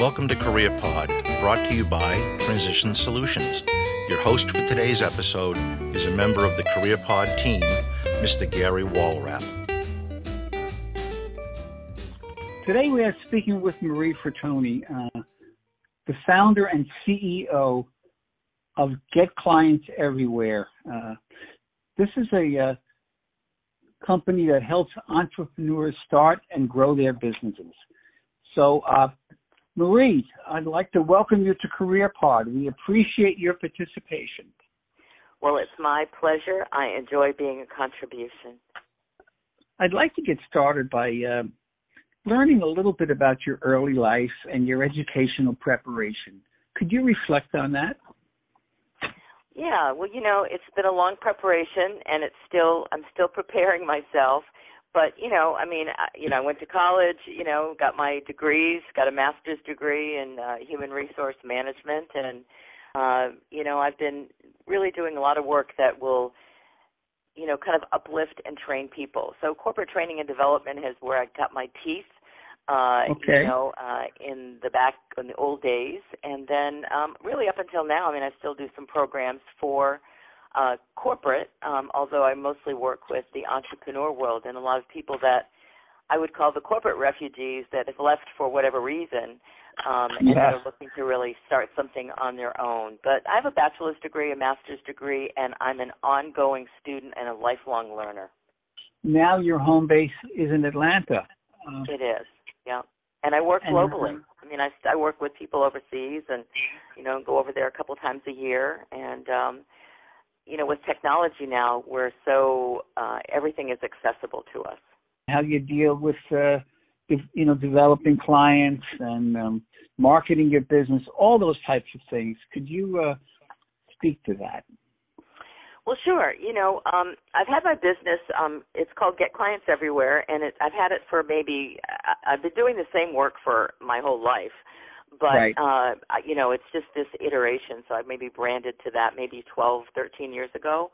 Welcome to Career Pod, brought to you by Transition Solutions. Your host for today's episode is a member of the Career Pod team, Mr. Gary Walrap. Today we are speaking with Marie Frattoni, uh, the founder and CEO of Get Clients Everywhere. Uh, this is a uh, company that helps entrepreneurs start and grow their businesses. So, uh, Marie, I'd like to welcome you to Career Pod. We appreciate your participation. Well, it's my pleasure. I enjoy being a contribution. I'd like to get started by uh, learning a little bit about your early life and your educational preparation. Could you reflect on that? Yeah, well, you know, it's been a long preparation, and it's still I'm still preparing myself but you know i mean I, you know i went to college you know got my degrees got a master's degree in uh, human resource management. And uh you know i've been really doing a lot of work that will you know kind of uplift and train people. So corporate training and development is where i got my teeth uh okay. you know uh in the back in the old days. And then um really up until now i mean i still do some programs for uh, corporate, um, although I mostly work with the entrepreneur world and a lot of people that I would call the corporate refugees that have left for whatever reason um, and yeah. are looking to really start something on their own. But I have a bachelor's degree, a master's degree, and I'm an ongoing student and a lifelong learner. Now your home base is in Atlanta. Uh, it is, yeah. And I work globally. I mean, I I work with people overseas, and you know, go over there a couple times a year, and um, you know, with technology now, we're so uh, everything is accessible to us. How do you deal with, uh, you know, developing clients and um, marketing your business, all those types of things. Could you uh, speak to that? Well, sure. You know, um, I've had my business. Um, it's called Get Clients Everywhere, and it, I've had it for maybe. I've been doing the same work for my whole life but right. uh you know it's just this iteration so i maybe branded to that maybe 12 13 years ago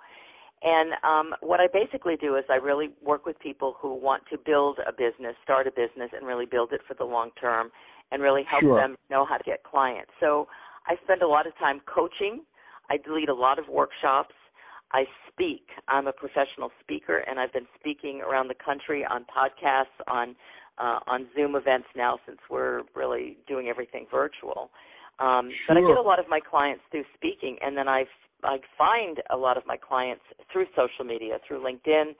and um what i basically do is i really work with people who want to build a business start a business and really build it for the long term and really help sure. them know how to get clients so i spend a lot of time coaching i lead a lot of workshops I speak. I'm a professional speaker, and I've been speaking around the country on podcasts, on uh, on Zoom events now since we're really doing everything virtual. Um, sure. But I get a lot of my clients through speaking, and then I I find a lot of my clients through social media, through LinkedIn,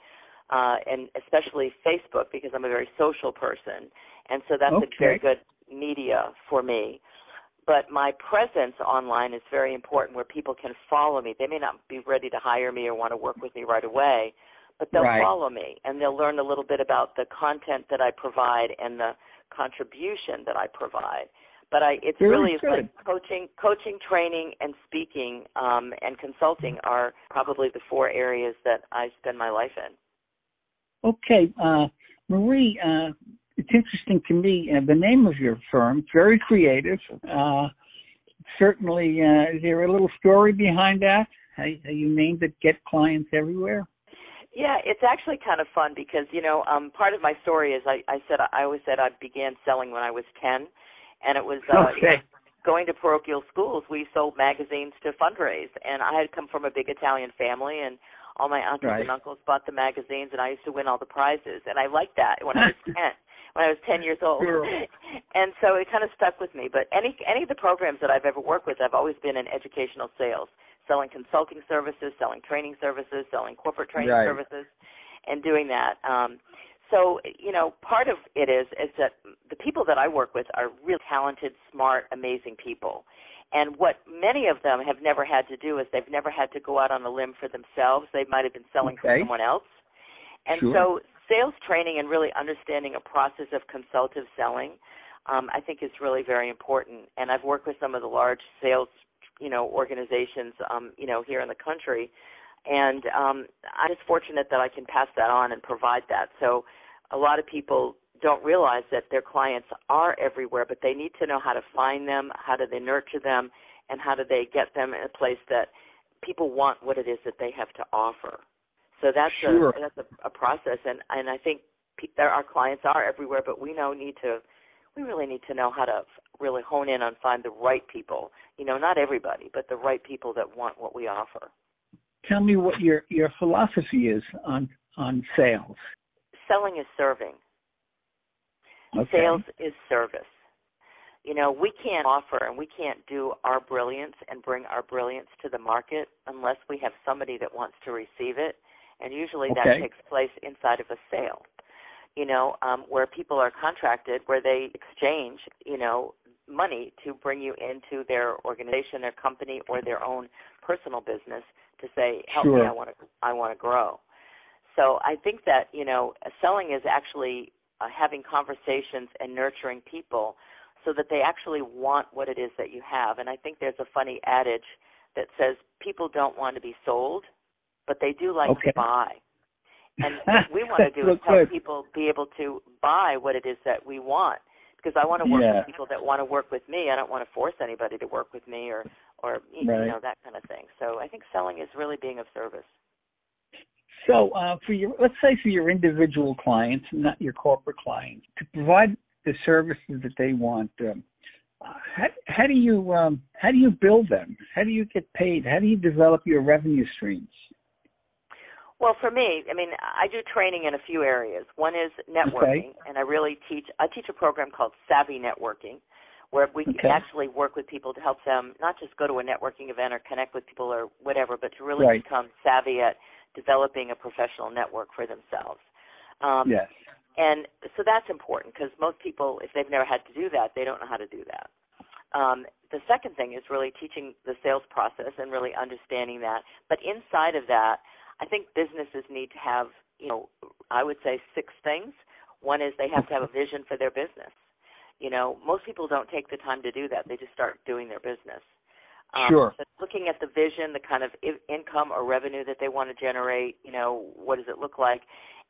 uh, and especially Facebook because I'm a very social person, and so that's okay. a very good media for me. But my presence online is very important, where people can follow me. They may not be ready to hire me or want to work with me right away, but they'll right. follow me and they'll learn a little bit about the content that I provide and the contribution that I provide. But I it's Very really good. like coaching coaching, training and speaking um and consulting are probably the four areas that I spend my life in. Okay, uh Marie, uh it's interesting to me uh, the name of your firm, it's very creative. Uh certainly uh is there a little story behind that? How, how you named it Get Clients Everywhere? Yeah, it's actually kind of fun because you know, um, part of my story is I, I said I always said I began selling when I was ten, and it was uh, okay. going to parochial schools. We sold magazines to fundraise, and I had come from a big Italian family, and all my aunts right. and uncles bought the magazines, and I used to win all the prizes, and I liked that when I was ten. When I was ten years old, and so it kind of stuck with me. But any any of the programs that I've ever worked with, I've always been in educational sales selling consulting services, selling training services, selling corporate training right. services, and doing that. Um, so you know, part of it is is that the people that I work with are really talented, smart, amazing people. And what many of them have never had to do is they've never had to go out on a limb for themselves. They might have been selling okay. for someone else. And sure. so sales training and really understanding a process of consultative selling um, I think is really very important. And I've worked with some of the large sales you know organizations um you know here in the country. And um i'm just fortunate that i can pass that on and provide that. So a lot of people don't realize that their clients are everywhere but they need to know how to find them how do they nurture them and how do they get them in a place that people want what it is that they have to offer. So that's sure. a that's a, a process. And and i think pe- there our clients are everywhere but we know need to we really need to know how to really hone in on find the right people. You know, not everybody, but the right people that want what we offer. Tell me what your your philosophy is on on sales. Selling is serving. Okay. Sales is service. You know, we can't offer and we can't do our brilliance and bring our brilliance to the market unless we have somebody that wants to receive it. And usually Okay. that takes place inside of a sale. You know, um, where people are contracted, where they exchange, you know, money to bring you into their organization, their company, or their own personal business to say, "Help me, I want to, I want to grow." So I think that you know, selling is actually uh, having conversations and nurturing people so that they actually want what it is that you have. And I think there's a funny adage that says people don't want to be sold, but they do like Okay. to buy. And what we want to do is help people be able to buy what it is that we want. Because I want to work Yeah. with people that want to work with me. I don't want to force anybody to work with me or or you Right. know that kind of thing. So I think selling is really being of service. So, uh, for your, let's say for your individual clients, not your corporate clients, to provide the services that they want, um, how, how do you um, how do you build them? How do you get paid? How do you develop your revenue streams? Well, for me, I mean, I do training in a few areas. One is networking, and I really teach. I teach a program called Savvy Networking, where we Okay. can actually work with people to help them not just go to a networking event or connect with people or whatever, but to really Right. become savvy at developing a professional network for themselves. Um, yes. and so that's important because most people, if they've never had to do that, they don't know how to do that. Um, the second thing is really teaching the sales process and really understanding that. But inside of that, I think businesses need to have, you know, I would say six things. One is they have to have a vision for their business. You know, most people don't take the time to do that. They just start doing their business. Um, Sure. So looking at the vision, the kind of I- income or revenue that they want to generate, you know, what does it look like?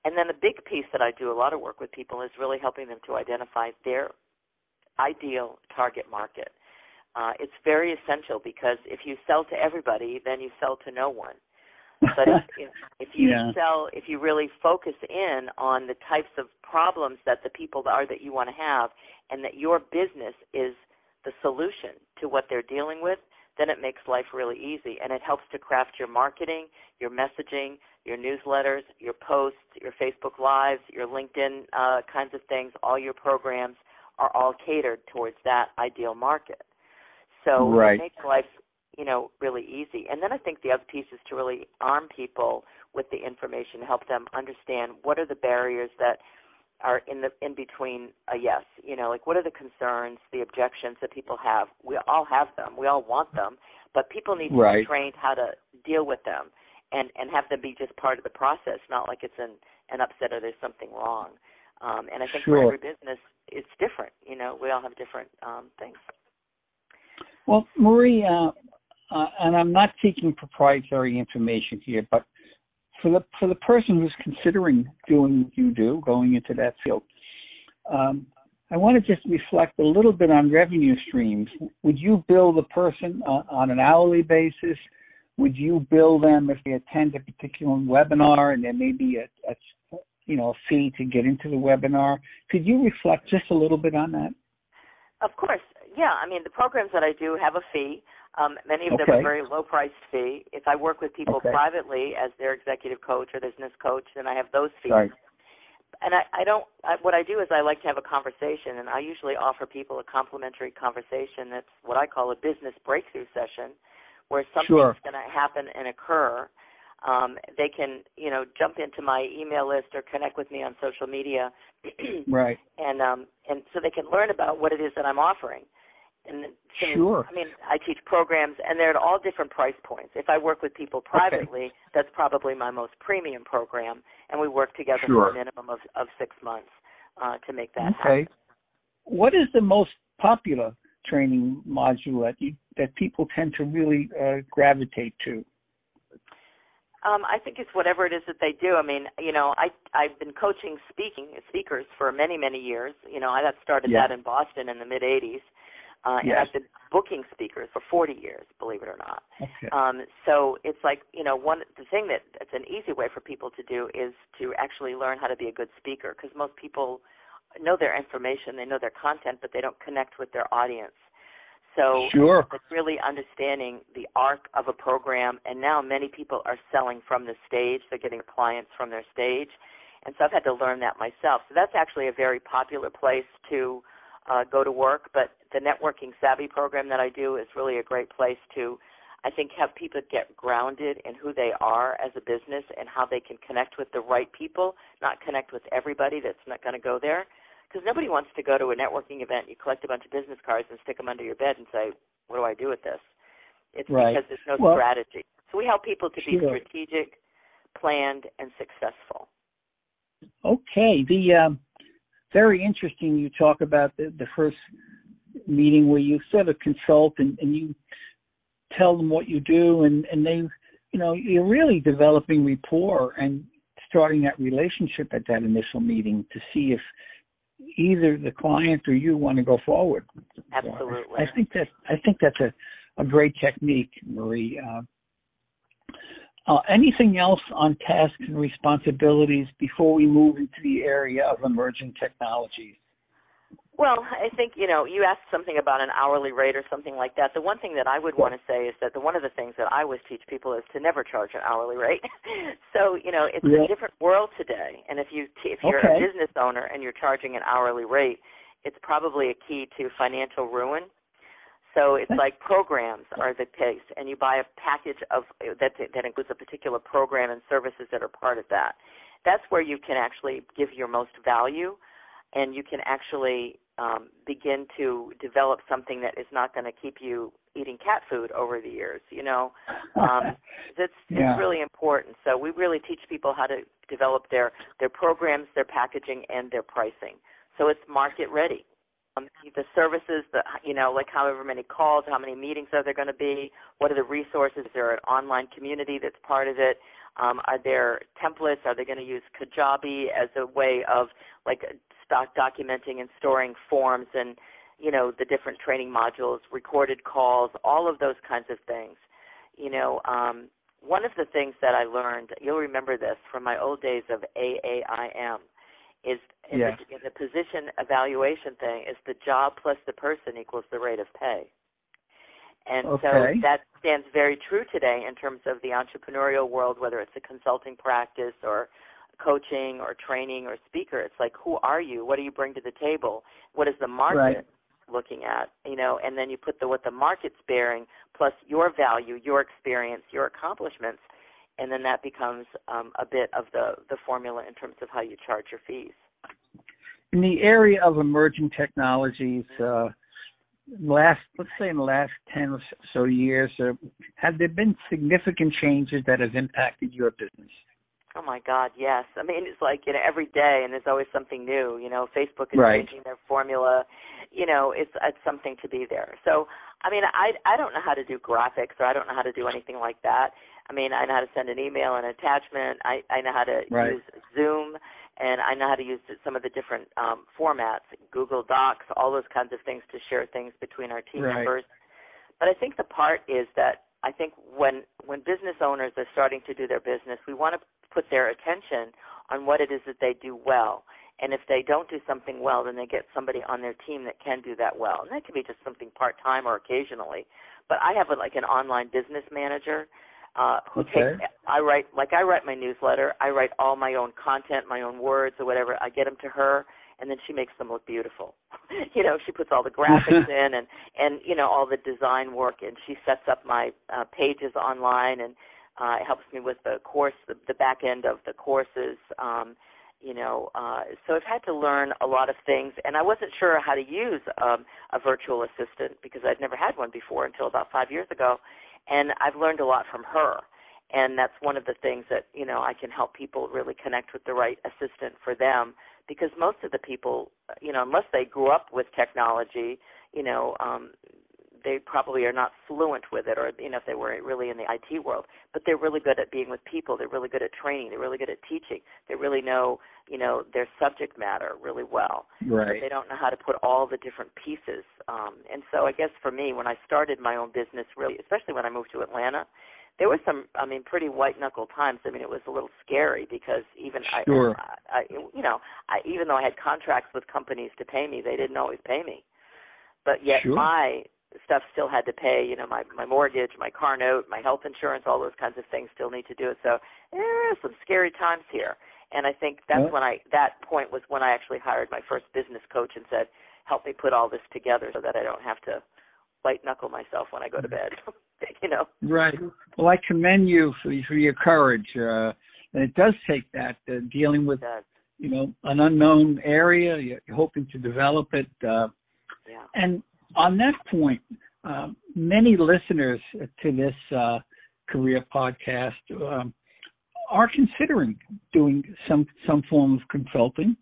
And then the big piece that I do a lot of work with people is really helping them to identify their ideal target market. Uh, it's very essential because if you sell to everybody, then you sell to no one. But if, if, if you Yeah. sell, if you really focus in on the types of problems that the people are that you want to have, and that your business is the solution to what they're dealing with, then it makes life really easy, and it helps to craft your marketing, your messaging, your newsletters, your posts, your Facebook Lives, your LinkedIn uh, kinds of things. All your programs are all catered towards that ideal market. So Right. it makes life, you know, really easy. And then I think the other piece is to really arm people with the information, help them understand what are the barriers that are in the in between a yes. You know, like what are the concerns, the objections that people have? We all have them. We all want them, but people need to Right. be trained how to deal with them and and have them be just part of the process, not like it's an an upset or there's something wrong. Um, and I think for every business, it's different. You know, we all have different um, things. Well, Marie, uh, uh, and I'm not seeking proprietary information here, but for the for the person who's considering doing what you do, going into that field, um, I want to just reflect a little bit on revenue streams. Would you bill the person on, on an hourly basis? Would you bill them if they attend a particular webinar and there may be a, a you know a fee to get into the webinar? Could you reflect just a little bit on that? Of course, yeah. I mean, the programs that I do have a fee. Um, many of them Okay. are very low priced fee. If I work with people Okay. privately as their executive coach or business coach, then I have those fees. Right. And I, I don't. I, what I do is I like to have a conversation, and I usually offer people a complimentary conversation. That's what I call a business breakthrough session, where something's Sure. going to happen and occur. Um, they can, you know, jump into my email list or connect with me on social media, Right. and um, and so they can learn about what it is that I'm offering. And Sure. I mean, I teach programs, and they're at all different price points. If I work with people privately, that's probably my most premium program, and we work together Sure. for a minimum of, of six months uh, to make that Okay. happen. What is the most popular training module that you that people tend to really uh, gravitate to? Um, I think it's whatever it is that they do. I mean, you know, I I've been coaching speaking speakers for many many years. You know, I got started Yeah. that in Boston in the mid '80s, uh, and I've been booking speakers for 40 years, believe it or not. Okay. Um, so it's like you know one the thing that it's an easy way for people to do is to actually learn how to be a good speaker because most people know their information, they know their content, but they don't connect with their audience. So sure. it's really understanding the arc of a program, and now many people are selling from the stage. They're getting clients from their stage, and so I've had to learn that myself. So that's actually a very popular place to uh, go to work. But the networking savvy program that I do is really a great place to, I think, have people get grounded in who they are as a business and how they can connect with the right people, not connect with everybody that's not going to go there. Because nobody wants to go to a networking event, you collect a bunch of business cards and stick them under your bed and say, "What do I do with this?" It's right. because there's no well, strategy. So we help people to be sure. strategic, planned, and successful. Okay. The um, very interesting. You talk about the, the first meeting where you sort of consult and, and you tell them what you do, and and they, you know, you're really developing rapport and starting that relationship at that initial meeting to see if either the client or you want to go forward. Absolutely. So I think that I think that's a a great technique, Marie. Uh, uh, anything else on tasks and responsibilities before we move into the area of emerging technologies? Well, I think you know you asked something about an hourly rate or something like that. The one thing that I would want to say is that the one of the things that I always teach people is to never charge an hourly rate. so you know it's Yeah. a different world today, and if you if you're Okay. a business owner and you're charging an hourly rate, it's probably a key to financial ruin. So it's like programs are the case, and you buy a package of that that includes a particular program and services that are part of that. That's where you can actually give your most value, and you can actually um, begin to develop something that is not going to keep you eating cat food over the years. You know, um, that's Yeah. it's really important. So we really teach people how to develop their their programs, their packaging, and their pricing. So it's market ready. Um, the services, the you know, like however many calls, how many meetings are there going to be? What are the resources? Is there an online community that's part of it? Um, are there templates? Are they going to use Kajabi as a way of like documenting and storing forms and you know the different training modules, recorded calls, all of those kinds of things. You know, um, one of the things that I learned, you'll remember this from my old days of AAIM, is in, Yeah. the, in the position evaluation thing is the job plus the person equals the rate of pay. And Okay. so that stands very true today in terms of the entrepreneurial world, whether it's a consulting practice or coaching or training or speaker. It's like, who are you? What do you bring to the table? What is the market Right. looking at? You know, and then you put the what the market's bearing plus your value, your experience, your accomplishments, and then that becomes um, a bit of the the formula in terms of how you charge your fees. In the area of emerging technologies, uh, last let's say in the last ten or so years, uh, have there been significant changes that have impacted your business? Oh my God, yes. I mean, it's like you know every day, and there's always something new. You know, Facebook is Right. changing their formula. You know, it's it's something to be there. So, I mean, I I don't know how to do graphics, or I don't know how to do anything like that. I mean, I know how to send an email, an attachment. I I know how to Right. use Zoom, and I know how to use some of the different um, formats, Google Docs, all those kinds of things to share things between our team Right. members. But I think the part is that I think when when business owners are starting to do their business, we want to put their attention on what it is that they do well. And if they don't do something well, then they get somebody on their team that can do that well. And that can be just something part time or occasionally. But I have a, like an online business manager uh, who Okay. takes. I write like I write my newsletter. I write all my own content, my own words or whatever. I get them to her, and then she makes them look beautiful. you know, she puts all the graphics in and and you know all the design work, and she sets up my uh, pages online and uh, it helps me with the course, the, the back end of the courses. Um, you know, uh, so I've had to learn a lot of things, and I wasn't sure how to use um, a virtual assistant because I'd never had one before until about five years ago, and I've learned a lot from her. And that's one of the things that you know I can help people really connect with the right assistant for them because most of the people, you know, unless they grew up with technology, you know, um, they probably are not fluent with it or you know if they were really in the IT world but they're really good at being with people they're really good at training they're really good at teaching they really know you know their subject matter really well Right. but they don't know how to put all the different pieces um and so I guess for me when I started my own business really especially when I moved to Atlanta there were some, I mean, pretty white knuckle times. I mean, it was a little scary because even sure. I, I, you know, I, even though I had contracts with companies to pay me, they didn't always pay me. But yet sure. my stuff still had to pay, you know, my my mortgage, my car note, my health insurance, all those kinds of things still need to do it. So there are some scary times here. And I think that's yeah. when I that point was when I actually hired my first business coach and said, "Help me put all this together so that I don't have to white knuckle myself when I go to bed." you know. Right. Well, I commend you for, for your courage. Uh, and it does take that uh, dealing with you know an unknown area. You're hoping to develop it. Uh, yeah. And on that point, uh, many listeners to this uh, career podcast um, are considering doing some some form of consulting.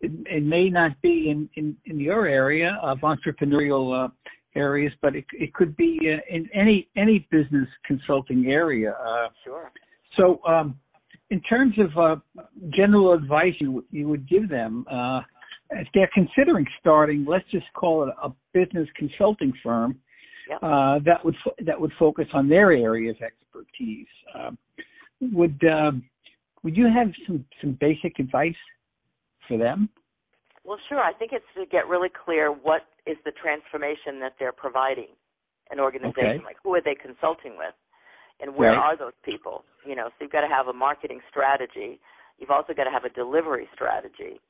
It, it may not be in, in, in your area of entrepreneurial uh, areas, but it, it could be uh, in any any business consulting area. Uh, sure. So, um, in terms of uh, general advice you you would give them, uh, if they're considering starting, let's just call it a business consulting firm yep. uh, that would fo- that would focus on their area of expertise. Um, would um, would you have some some basic advice for them? Well, sure. I think it's to get really clear what is the transformation that they're providing an organization. Okay. Like, who are they consulting with, and where right. are those people? You know, so you've got to have a marketing strategy. You've also got to have a delivery strategy,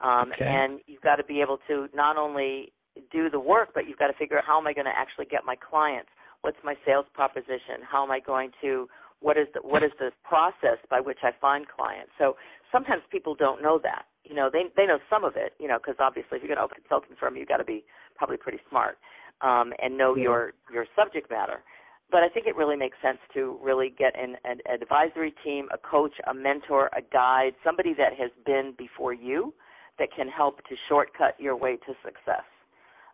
um, okay. and you've got to be able to not only do the work, but you've got to figure out how am I going to actually get my clients? What's my sales proposition? How am I going to what is the what is the process by which I find clients? So sometimes people don't know that. You know, they they know some of it. You know, because obviously if you're going to open a consulting firm, you've got to be probably pretty smart um, and know yeah. your your subject matter. But I think it really makes sense to really get an, an advisory team, a coach, a mentor, a guide, somebody that has been before you that can help to shortcut your way to success.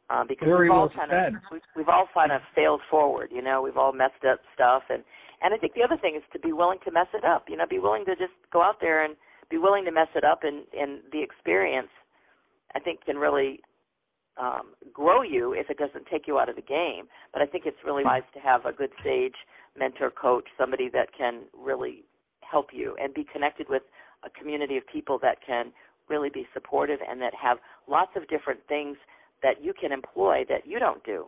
Uh, because Very we've all well kind said. of we've, we've all kind of failed forward, you know. We've all messed up stuff, and and I think the other thing is to be willing to mess it up. You know, be willing to just go out there and be willing to mess it up, and and the experience, I think, can really um, grow you if it doesn't take you out of the game. But I think it's really wise to have a good sage mentor, coach, somebody that can really help you and be connected with a community of people that can really be supportive and that have lots of different things that you can employ that you don't do.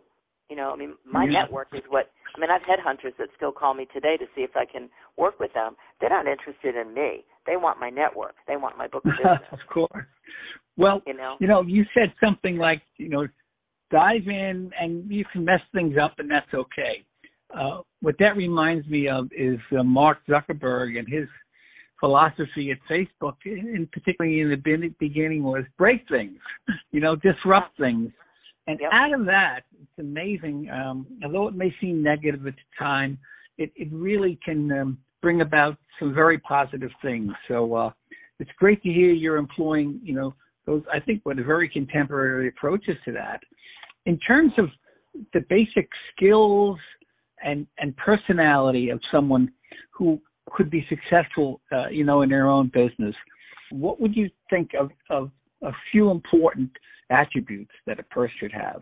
You know, I mean, my Yeah. network is what I mean. I've had hunters that still call me today to see if I can work with them. They're not interested in me. They want my network. They want my book of business. of course. Well, you know, you know, you said something like, you know, dive in and you can mess things up, and that's okay. Uh, what that reminds me of is uh, Mark Zuckerberg and his philosophy at Facebook, and particularly in the beginning, was break things, you know, disrupt things. And Yep. out of that, it's amazing. Um, although it may seem negative at the time, it, it really can um, bring about some very positive things. So uh, it's great to hear you're employing, you know, those I think what are very contemporary approaches to that. In terms of the basic skills and and personality of someone who could be successful, uh, you know, in their own business, what would you think of of a few important attributes that a person should have?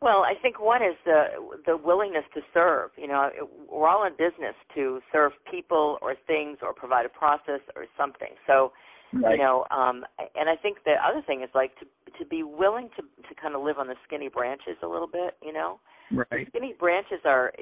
Well, I think one is the the willingness to serve. You know, we're all in business to serve people or things or provide a process or something. So, Right. you know, um, and I think the other thing is like to to be willing to to kind of live on the skinny branches a little bit. You know, Right. skinny branches are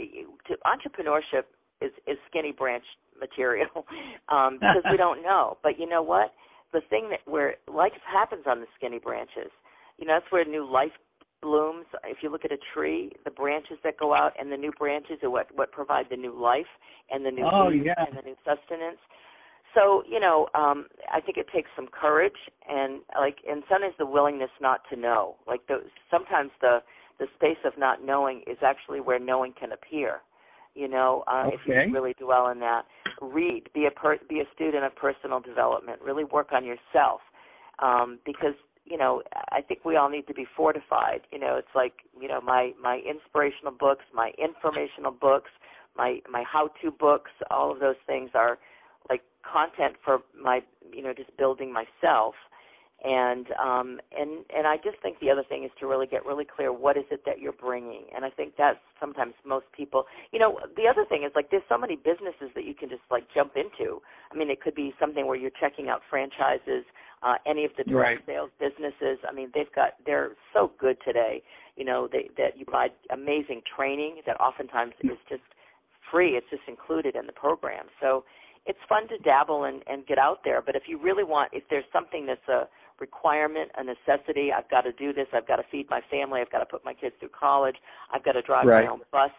to entrepreneurship is is skinny branch material um, because we don't know. But you know what? The thing that where life happens on the skinny branches, you know, that's where new life blooms. If you look at a tree, the branches that go out and the new branches are what what provide the new life and the new Oh, yeah. and the new sustenance. So you know, um, I think it takes some courage and like, and sometimes the willingness not to know. Like the sometimes the the space of not knowing is actually where knowing can appear. You know, uh, if you really dwell in that, read, be a per- be a student of personal development, really work on yourself, um, because you know I think we all need to be fortified. You know, it's like you know my my inspirational books, my informational books, my my how-to books, all of those things are like content for my you know just building myself and um and and I just think the other thing is to really get really clear what is it that you're bringing? And I think that's sometimes most people you know the other thing is like there's so many businesses that you can just like jump into. I mean it could be something where you're checking out franchises uh any of the direct right. sales businesses. I mean they've got they're so good today you know they that you provide amazing training that oftentimes is just free. It's just included in the program. So it's fun to dabble and, and get out there. But if you really want, if there's something that's a requirement, a necessity. I've got to do this. I've got to feed my family. I've got to put my kids through college. I've got to drive right. my own bus.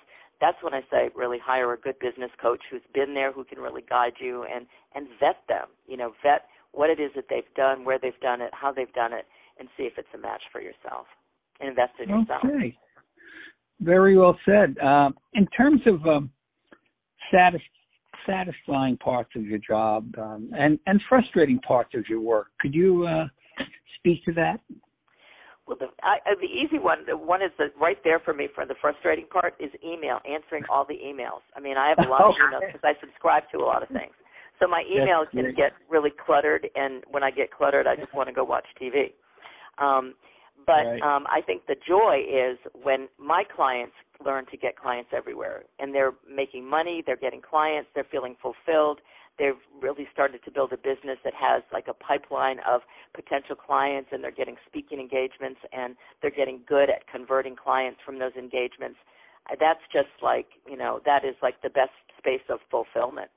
That's when I say really hire a good business coach who's been there, who can really guide you and and vet them. You know, vet what it is that they've done, where they've done it, how they've done it, and see if it's a match for yourself. And invest in yourself. Okay. Very well said. Uh, in terms of um, satis- satisfying parts of your job um, and and frustrating parts of your work, could you uh, speak to that? Well, the, I, the easy one, the one is the, right there for me for the frustrating part is email, answering all the emails. I mean, I have a lot of emails because I subscribe to a lot of things. So my email can get really cluttered, and when I get cluttered, I just want to go watch TV. Um, but right. um, I think the joy is when my clients learn to get clients everywhere, and they're making money, they're getting clients, they're feeling fulfilled, they've really started to build a business that has like a pipeline of potential clients and they're getting speaking engagements and they're getting good at converting clients from those engagements. Uh, that's just like you know that is like the best space of fulfillment.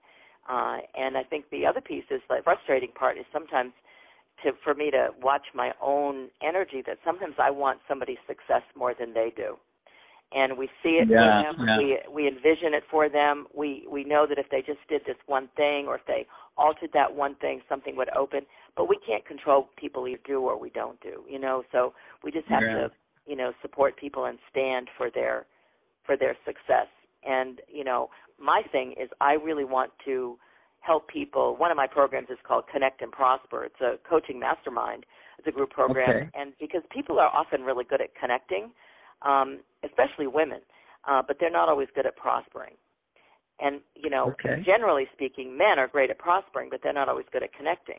Uh and i think the other piece is the frustrating part is sometimes to for me to watch my own energy that sometimes i want somebody's success more than they do and we see it yeah, for them. Yeah. We we envision it for them. We we know that if they just did this one thing, or if they altered that one thing, something would open. But we can't control people either do or we don't do. You know, so we just have yeah. to you know support people and stand for their for their success. And you know, my thing is I really want to help people. One of my programs is called Connect and Prosper. It's a coaching mastermind. It's a group program, okay. and because people are often really good at connecting um, especially women, uh, but they're not always good at prospering. And you know, okay. generally speaking, men are great at prospering, but they're not always good at connecting.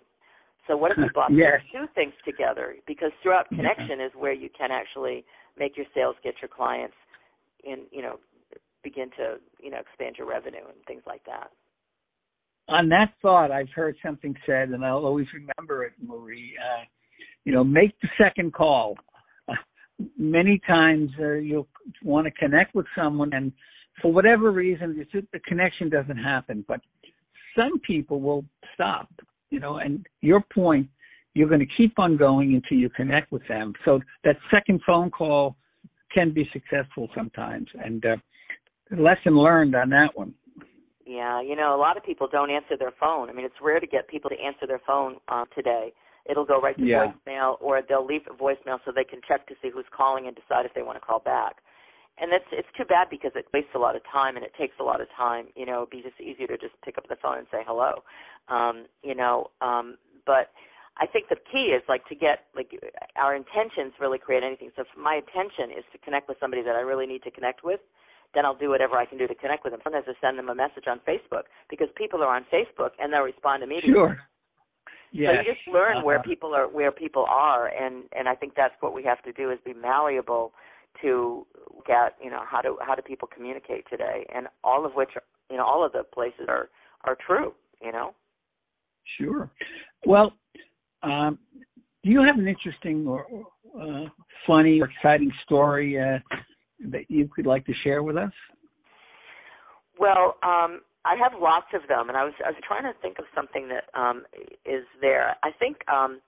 So what if you brought yes. two things together? Because throughout connection yeah. is where you can actually make your sales, get your clients, and you know, begin to you know expand your revenue and things like that. On that thought, I've heard something said, and I'll always remember it, Marie. Uh, you know, make the second call many times uh, you'll want to connect with someone and for whatever reason the connection doesn't happen but some people will stop you know and your point you're going to keep on going until you connect with them. So that second phone call can be successful sometimes and uh, lesson learned on that one. Yeah you know a lot of people don't answer their phone. I mean it's rare to get people to answer their phone uh, today it'll go right to yeah. voicemail or they'll leave a voicemail so they can check to see who's calling and decide if they want to call back. And it's it's too bad because it wastes a lot of time and it takes a lot of time. You know, it'd be just easier to just pick up the phone and say hello. Um, you know, um, but I think the key is like to get like our intentions really create anything. So if my intention is to connect with somebody that I really need to connect with, then I'll do whatever I can do to connect with them. Sometimes I send them a message on Facebook because people are on Facebook and they'll respond immediately. Sure. Yes. So you just learn uh-huh. where people are where people are and and I think that's what we have to do is be malleable to get, you know, how do how do people communicate today and all of which are, you know, all of the places are are true, you know. Sure. Well, um, do you have an interesting or uh, funny or exciting story uh, that you could like to share with us? Well, um, I have lots of them, and I was I was trying to think of something that um, is there. I think um,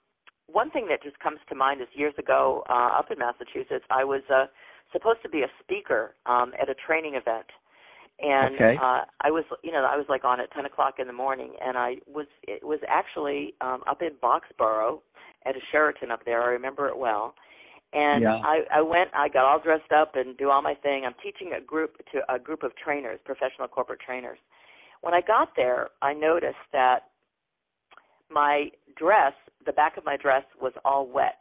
one thing that just comes to mind is years ago uh, up in Massachusetts, I was uh, supposed to be a speaker um, at a training event, and okay. uh, I was you know I was like on at ten o'clock in the morning, and I was it was actually um, up in Boxborough at a Sheraton up there. I remember it well. And yeah. I, I went, I got all dressed up and do all my thing. I'm teaching a group to a group of trainers, professional corporate trainers when I got there, I noticed that my dress, the back of my dress, was all wet,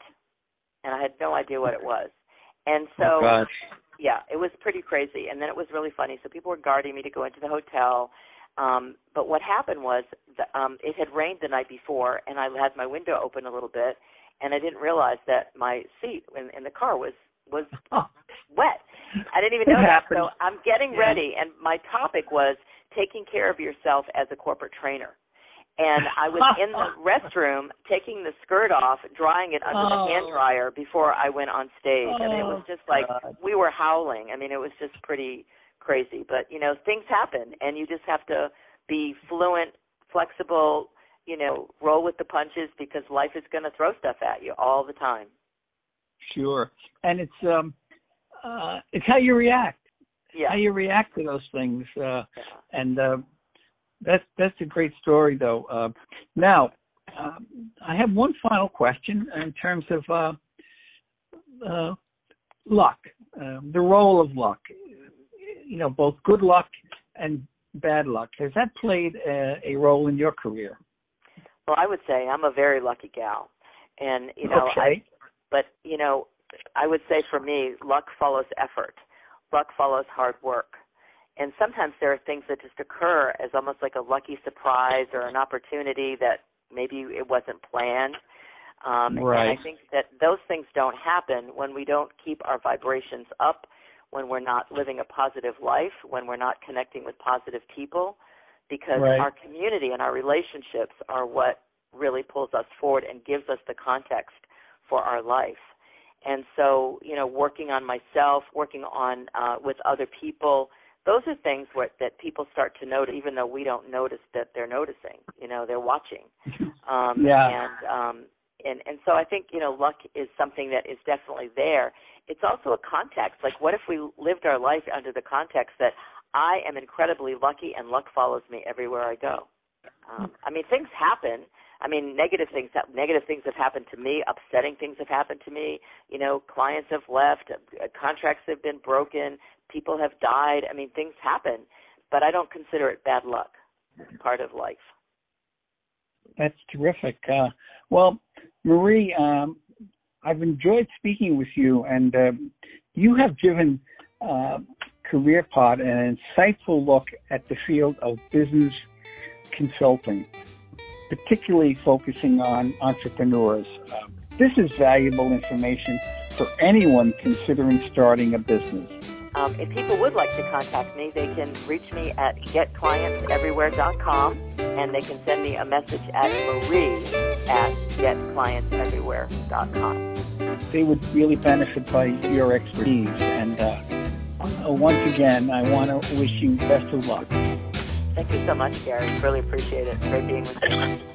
and I had no idea what it was. And so, oh, yeah, it was pretty crazy. And then it was really funny. So people were guarding me to go into the hotel. Um, but what happened was, the, um, it had rained the night before, and I had my window open a little bit, and I didn't realize that my seat in, in the car was was Oh, wet. I didn't even know that. So I'm getting Yeah. ready, and my topic was taking care of yourself as a corporate trainer. And I was in the restroom taking the skirt off, drying it under the hand Oh. dryer before I went on stage. I mean, it was Oh, just like God. we were howling. I mean, it was just pretty crazy. But you know, things happen, and you just have to be fluent, flexible. You know, roll with the punches because life is going to throw stuff at you all the time. sure. And it's um, uh, it's how you react. Yeah. How you react to those things. Uh, yeah. and uh, that's that's a great story, though. Uh, now, um, I have one final question in terms of uh, uh, luck, um, the role of luck. You know, both good luck and bad luck. Has that played a, a role in your career? Well, I would say I'm a very lucky gal, and you know, I, but you know, I would say for me, luck follows effort. Luck follows hard work. And sometimes there are things that just occur as almost like a lucky surprise or an opportunity that maybe it wasn't planned. Um, Right. And I think that those things don't happen when we don't keep our vibrations up, when we're not living a positive life, when we're not connecting with positive people, because Right. our community and our relationships are what really pulls us forward and gives us the context for our life. And so, you know, working on myself, working on uh, with other people, those are things where, that people start to notice, even though we don't notice that they're noticing. You know, they're watching. Um, Yeah. And um, and and so I think you know, luck is something that is definitely there. It's also a context. Like, what if we lived our life under the context that I am incredibly lucky and luck follows me everywhere I go? Um, I mean, things happen. I mean, negative things have, negative things have happened to me. Upsetting things have happened to me. You know, clients have left. Uh, contracts have been broken. People have died. I mean, things happen, but I don't consider it bad luck. Part of life. That's terrific. Uh, well, Marie, um, I've enjoyed speaking with you, and uh, you have given uh, CareerPod an insightful look at the field of business consulting, particularly focusing on entrepreneurs. Uh, this is valuable information for anyone considering starting a business. Um, if people would like to contact me, they can reach me at getclientseverywhere.com and they can send me a message at marie at getclientseverywhere.com. they would really benefit by your expertise. And uh, once again, I want to wish you best of luck. Thank you so much, Gary. Really appreciate it. Great being with you.